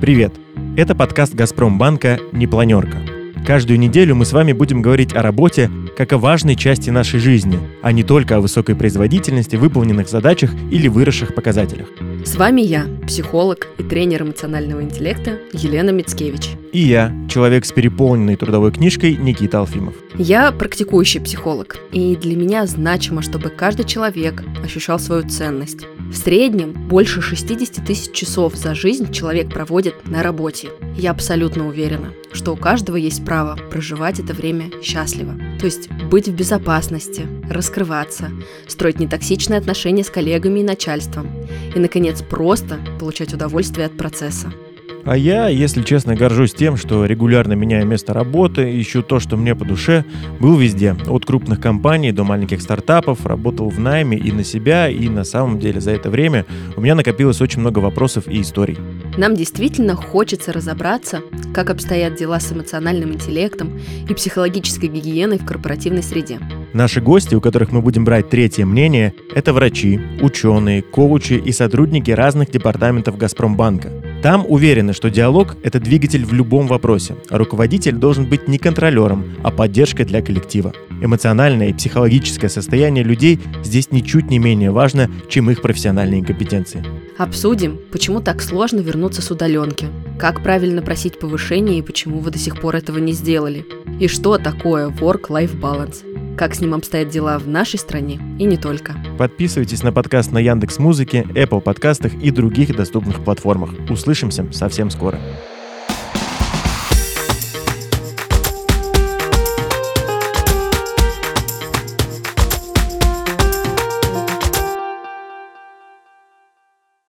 Привет! Это подкаст «Газпромбанка. Непланерка». Каждую неделю мы с вами будем говорить о работе как о важной части нашей жизни, а не только о высокой производительности, выполненных задачах или выросших показателях. С вами я, психолог и тренер эмоционального интеллекта Елена Мицкевич. И я, человек с переполненной трудовой книжкой Никита Алфимов. Я практикующий психолог, и для меня значимо, чтобы каждый человек ощущал свою ценность. В среднем больше 60 тысяч часов за жизнь человек проводит на работе. Я абсолютно уверена, что у каждого есть право проживать это время счастливо. То есть быть в безопасности, раскрываться, строить нетоксичные отношения с коллегами и начальством. И, наконец, просто получать удовольствие от процесса. А я, если честно, горжусь тем, что регулярно меняю место работы, ищу то, что мне по душе, был везде. От крупных компаний до маленьких стартапов, работал в найме и на себя, и на самом деле за это время у меня накопилось очень много вопросов и историй. Нам действительно хочется разобраться, как обстоят дела с эмоциональным интеллектом и психологической гигиеной в корпоративной среде. Наши гости, у которых мы будем брать третье мнение, это врачи, ученые, коучи и сотрудники разных департаментов Газпромбанка. Там уверены, что диалог – это двигатель в любом вопросе, руководитель должен быть не контролером, а поддержкой для коллектива. Эмоциональное и психологическое состояние людей здесь ничуть не менее важно, чем их профессиональные компетенции. Обсудим, почему так сложно вернуться с удаленки, как правильно просить повышения и почему вы до сих пор этого не сделали, и что такое work-life balance как с ним обстоят дела в нашей стране и не только. Подписывайтесь на подкаст на Яндекс Музыке, Apple подкастах и других доступных платформах. Услышимся совсем скоро.